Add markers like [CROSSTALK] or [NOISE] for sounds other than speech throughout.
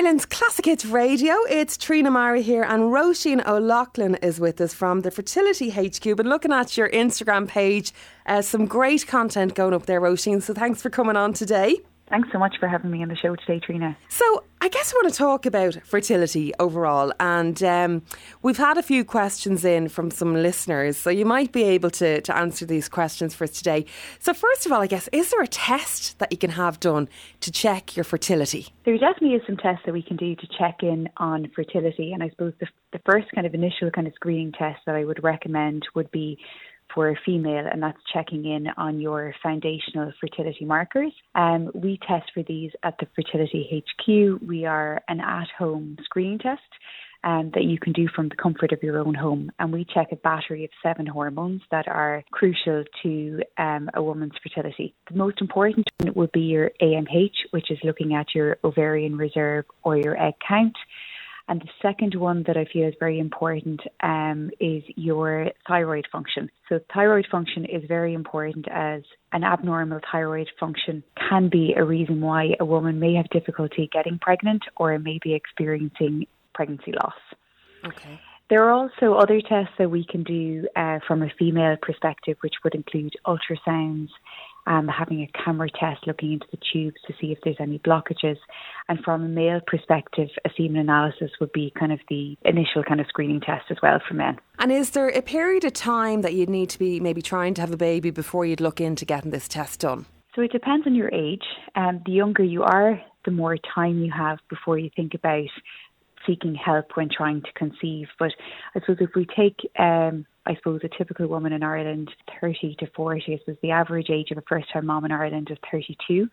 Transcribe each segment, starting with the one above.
Ireland's Classic Hits Radio. It's Trina Mara here, and Roisin O'Loughlin is with us from the Fertility HQ. Been looking at your Instagram page, uh, some great content going up there, Roisin. So thanks for coming on today. Thanks so much for having me on the show today, Trina. So, I guess I want to talk about fertility overall. And um, we've had a few questions in from some listeners. So, you might be able to, to answer these questions for us today. So, first of all, I guess, is there a test that you can have done to check your fertility? There definitely is some tests that we can do to check in on fertility. And I suppose the, the first kind of initial kind of screening test that I would recommend would be for a female, and that's checking in on your foundational fertility markers. Um, we test for these at the Fertility HQ. We are an at home screening test. Um, that you can do from the comfort of your own home. And we check a battery of seven hormones that are crucial to um, a woman's fertility. The most important one would be your AMH, which is looking at your ovarian reserve or your egg count. And the second one that I feel is very important um, is your thyroid function. So, thyroid function is very important as an abnormal thyroid function can be a reason why a woman may have difficulty getting pregnant or may be experiencing pregnancy loss. Okay. There are also other tests that we can do uh, from a female perspective, which would include ultrasounds, um, having a camera test looking into the tubes to see if there's any blockages. And from a male perspective, a semen analysis would be kind of the initial kind of screening test as well for men. And is there a period of time that you'd need to be maybe trying to have a baby before you'd look into getting this test done? So it depends on your age. Um, the younger you are, the more time you have before you think about seeking help when trying to conceive. But I suppose if we take um, I suppose a typical woman in Ireland, 30 to 40, I suppose the average age of a first time mom in Ireland is 32.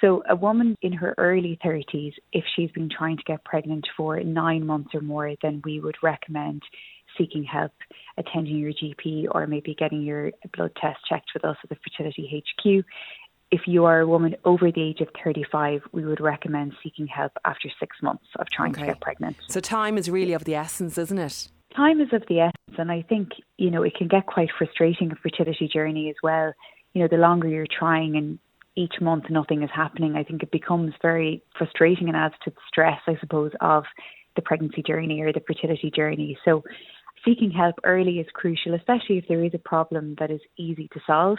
So, a woman in her early 30s, if she's been trying to get pregnant for nine months or more, then we would recommend seeking help, attending your GP, or maybe getting your blood test checked with us at the Fertility HQ. If you are a woman over the age of 35, we would recommend seeking help after six months of trying okay. to get pregnant. So, time is really of the essence, isn't it? Time is of the essence, and I think you know it can get quite frustrating a fertility journey as well. You know, the longer you're trying and each month nothing is happening, I think it becomes very frustrating and adds to the stress, I suppose, of the pregnancy journey or the fertility journey. So, seeking help early is crucial, especially if there is a problem that is easy to solve.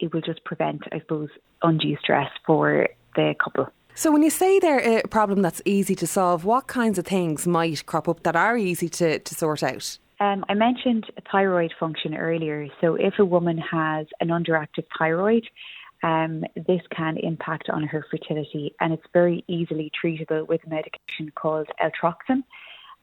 It will just prevent, I suppose, undue stress for the couple. So, when you say there a problem that's easy to solve, what kinds of things might crop up that are easy to, to sort out? Um, I mentioned thyroid function earlier. So, if a woman has an underactive thyroid, um, this can impact on her fertility, and it's very easily treatable with a medication called Eltroxin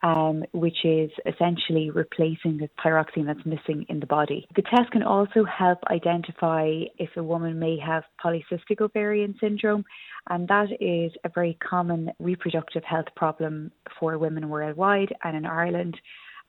um, which is essentially replacing the thyroxine that's missing in the body. The test can also help identify if a woman may have polycystic ovarian syndrome, and that is a very common reproductive health problem for women worldwide and in Ireland.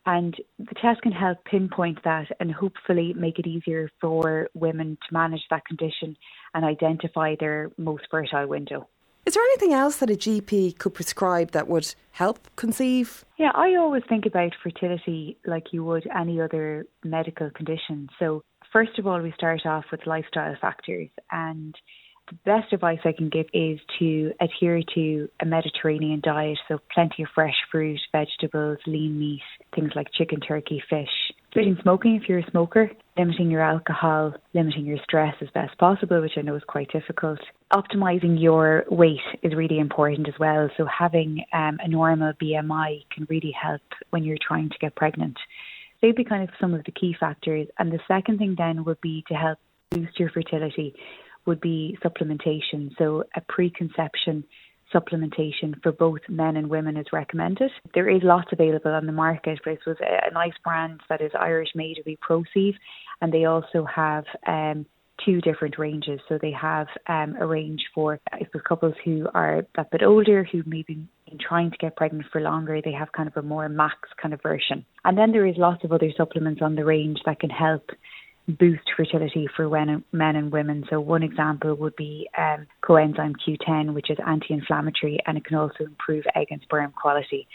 And the test can help pinpoint that and hopefully make it easier for women to manage that condition and identify their most fertile window. Is there anything else that a GP could prescribe that would help conceive? Yeah, I always think about fertility like you would any other medical condition. So, first of all, we start off with lifestyle factors and the best advice I can give is to adhere to a Mediterranean diet, so plenty of fresh fruit, vegetables, lean meat, things like chicken, turkey, fish. Quitting smoking if you're a smoker, limiting your alcohol, limiting your stress as best possible, which I know is quite difficult. Optimizing your weight is really important as well. So having um, a normal BMI can really help when you're trying to get pregnant. They'd be kind of some of the key factors. And the second thing then would be to help boost your fertility would be supplementation. So a preconception supplementation for both men and women is recommended. There is lots available on the market, but it was a, nice brand that is Irish made be Proceive, and they also have um, two different ranges. So they have um, a range for couples who are a bit older who maybe been trying to get pregnant for longer. They have kind of a more max kind of version, and then there is lots of other supplements on the range that can help boost fertility for men and women. So one example would be um, coenzyme Q10, which is anti-inflammatory, and it can also improve egg and sperm quality.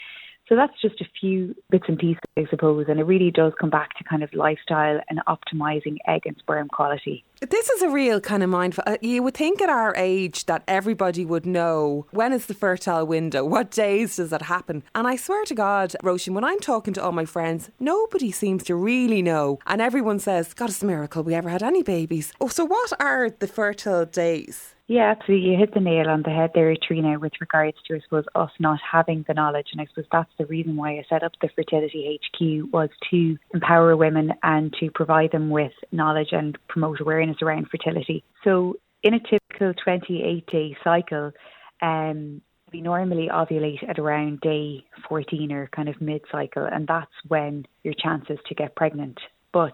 So that's just a few bits and pieces, I suppose, and it really does come back to kind of lifestyle and optimizing egg and sperm quality. This is a real kind of mindful. Uh, you would think at our age that everybody would know when is the fertile window, what days does that happen. And I swear to God, Roisin, when I'm talking to all my friends, nobody seems to really know. And everyone says, God, it's a miracle we ever had any babies. Oh, so what are the fertile days? Yeah, absolutely. You hit the nail on the head there, Trina, with regards to, I suppose, us not having the knowledge. And I suppose that's the reason why I set up the Fertility HQ was to empower women and to provide them with knowledge and promote awareness around fertility. So in a typical 28 day cycle, um, we normally ovulate at around day 14 or kind of mid cycle, and that's when your chances to get pregnant. But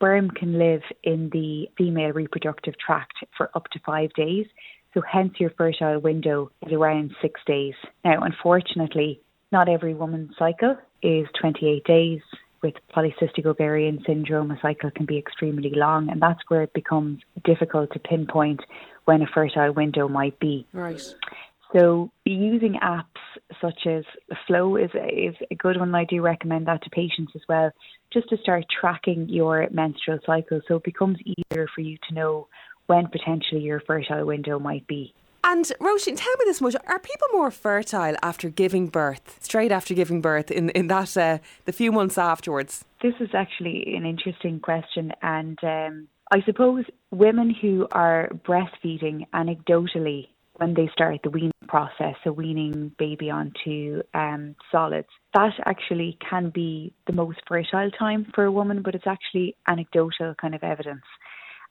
sperm can live in the female reproductive tract for up to five days. So hence your fertile window is around six days. Now, unfortunately, not every woman's cycle is 28 days. With polycystic ovarian syndrome, a cycle can be extremely long, and that's where it becomes difficult to pinpoint when a fertile window might be. Right. So using apps such as Flo is is a good one. I do recommend that to patients as well, just to start tracking your menstrual cycle, so it becomes easier for you to know when potentially your fertile window might be. And Roisin, tell me this much: Are people more fertile after giving birth, straight after giving birth, in in that uh, the few months afterwards? This is actually an interesting question, and um, I suppose women who are breastfeeding anecdotally when they start the weaning process, so weaning baby onto um, solids, that actually can be the most fertile time for a woman, but it's actually anecdotal kind of evidence.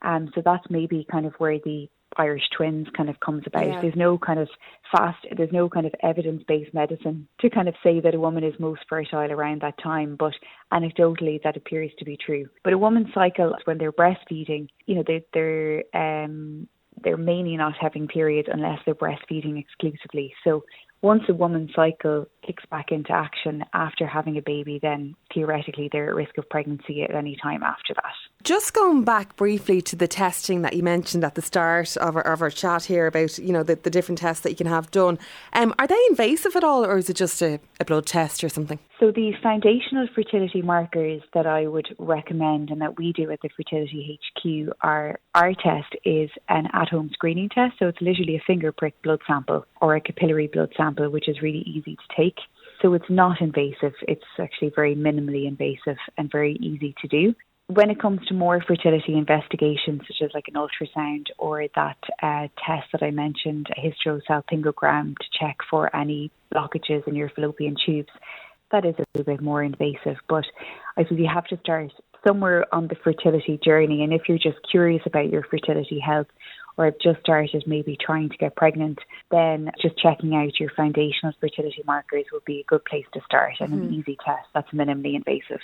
Um, so that's maybe kind of where the Irish twins kind of comes about. Yeah. There's no kind of fast, there's no kind of evidence based medicine to kind of say that a woman is most fertile around that time, but anecdotally that appears to be true. But a woman's cycle, when they're breastfeeding, you know, they, they're, um, they're mainly not having periods unless they're breastfeeding exclusively. So once a woman's cycle kicks back into action after having a baby, then theoretically they're at risk of pregnancy at any time after that. Just going back briefly to the testing that you mentioned at the start of our, of our chat here about, you know, the, the different tests that you can have done, um, are they invasive at all or is it just a, a blood test or something? So the foundational fertility markers that I would recommend and that we do at the Fertility HQ are our test is an at-home screening test. So it's literally a finger prick blood sample or a capillary blood sample, which is really easy to take. So it's not invasive. It's actually very minimally invasive and very easy to do. When it comes to more fertility investigations, such as like an ultrasound or that uh, test that I mentioned, a hysterosalpingogram to check for any blockages in your fallopian tubes, that is a little bit more invasive. But I suppose you have to start somewhere on the fertility journey. And if you're just curious about your fertility health, or have just started maybe trying to get pregnant, then just checking out your foundational fertility markers would be a good place to start and mm-hmm. an easy test that's minimally invasive.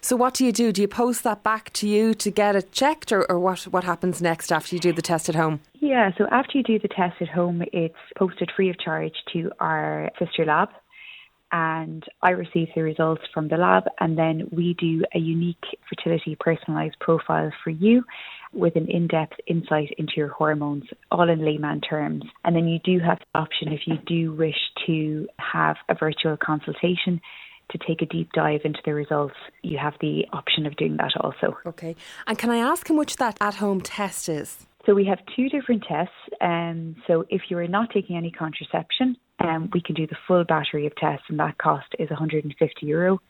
So what do you do? Do you post that back to you to get it checked or, or what, what happens next after you do the test at home? Yeah, so after you do the test at home, it's posted free of charge to our sister lab and I receive the results from the lab, and then we do a unique fertility personalised profile for you with an in depth insight into your hormones, all in layman terms. And then you do have the option if you do wish to have a virtual consultation to take a deep dive into the results, you have the option of doing that also. Okay. And can I ask how much that at home test is? So we have two different tests. Um, so if you are not taking any contraception, um, we can do the full battery of tests, and that cost is 150 euro.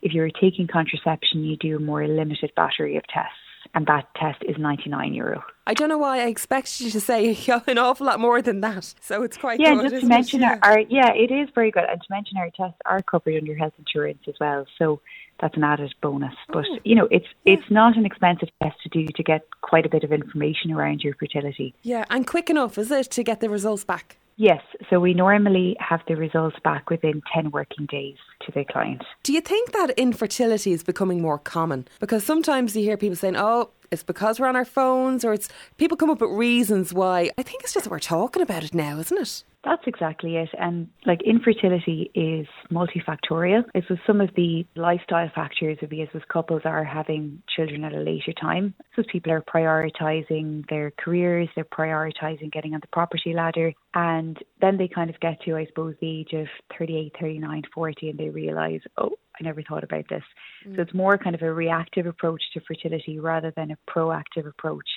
If you're taking contraception, you do a more limited battery of tests and that test is 99 euro. I don't know why I expected you to say [LAUGHS] an awful lot more than that. So it's quite yeah. Good, just to mention yeah. our, yeah, it is very good, and to mention our tests are covered under health insurance as well. So that's an added bonus. But oh, you know, it's yeah. it's not an expensive test to do to get quite a bit of information around your fertility. Yeah, and quick enough, is it, to get the results back? Yes, so we normally have the results back within 10 working days to the client. Do you think that infertility is becoming more common? Because sometimes you hear people saying, oh, it's because we're on our phones, or it's people come up with reasons why. I think it's just that we're talking about it now, isn't it? That's exactly it. And like infertility is multifactorial. It's with some of the lifestyle factors of as couples are having children at a later time. So people are prioritizing their careers, they're prioritizing getting on the property ladder. And then they kind of get to, I suppose, the age of 38, 39, 40, and they realize, oh, I never thought about this. Mm. So it's more kind of a reactive approach to fertility rather than a proactive approach.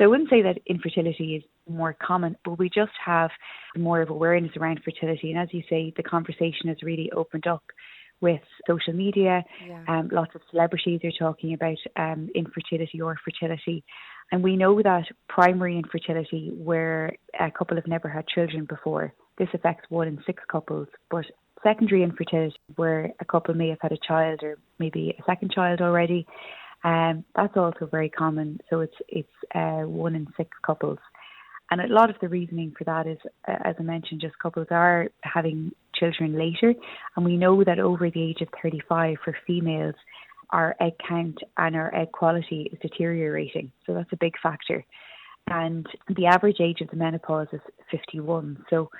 So I wouldn't say that infertility is more common, but we just have more of awareness around fertility. And as you say, the conversation has really opened up with social media. Yeah. Um, lots of celebrities are talking about um, infertility or fertility. And we know that primary infertility, where a couple have never had children before, this affects one in six couples. But secondary infertility, where a couple may have had a child or maybe a second child already, um, that's also very common. So it's it's uh, one in six couples, and a lot of the reasoning for that is, uh, as I mentioned, just couples are having children later, and we know that over the age of 35 for females, our egg count and our egg quality is deteriorating. So that's a big factor. And the average age of the menopause is 51. So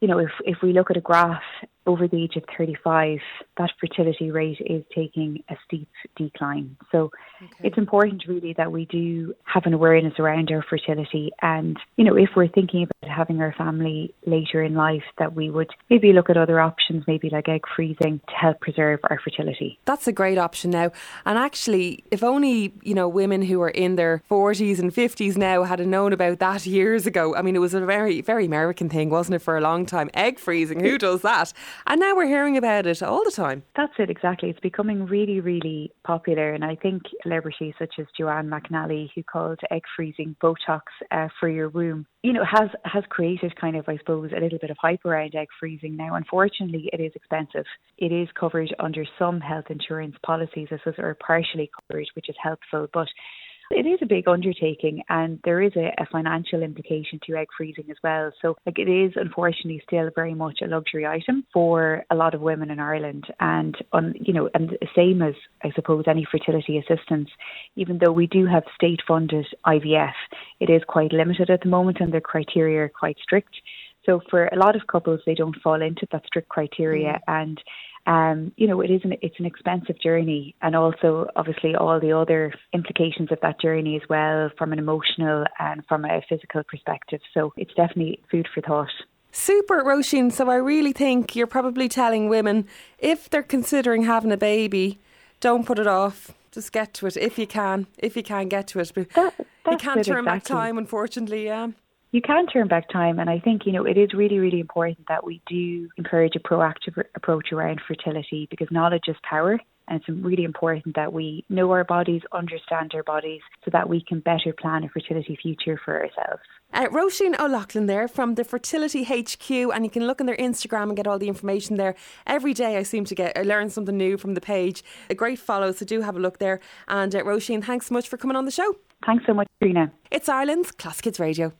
you know, if if we look at a graph over the age of 35, that fertility rate is taking a steep decline. So okay. it's important really that we do have an awareness around our fertility. And, you know, if we're thinking about having our family later in life, that we would maybe look at other options, maybe like egg freezing to help preserve our fertility. That's a great option now. And actually, if only, you know, women who are in their 40s and 50s now had known about that years ago. I mean, it was a very, very American thing, wasn't it, for a long time? Egg freezing, who does that? And now we're hearing about it all the time. That's it, exactly. It's becoming really, really popular. And I think celebrities such as Joanne McNally, who called egg freezing Botox uh, for your womb, you know, has, has created kind of, I suppose, a little bit of hype around egg freezing. Now, unfortunately, it is expensive. It is covered under some health insurance policies, as or partially covered, which is helpful. But it is a big undertaking and there is a, a, financial implication to egg freezing as well. So like it is unfortunately still very much a luxury item for a lot of women in Ireland and on you know and the same as I suppose any fertility assistance, even though we do have state funded IVF, it is quite limited at the moment and the criteria are quite strict. So for a lot of couples they don't fall into that strict criteria mm. and um, you know, it is an it's an expensive journey, and also obviously all the other implications of that journey as well, from an emotional and from a physical perspective. So it's definitely food for thought. Super, Roisin. So I really think you're probably telling women if they're considering having a baby, don't put it off. Just get to it if you can. If you can get to it, but that, you can't turn exactly. back time, unfortunately. Yeah you can turn back time. And I think, you know, it is really, really important that we do encourage a proactive approach around fertility because knowledge is power. And it's really important that we know our bodies, understand our bodies, so that we can better plan a fertility future for ourselves. Uh, Roisin O'Loughlin there from the Fertility HQ, and you can look on their Instagram and get all the information there. Every day I seem to get I learn something new from the page. A great follow, so do have a look there. And uh, Roisin, thanks so much for coming on the show. Thanks so much, Rena. It's Ireland's Classic Hits Radio.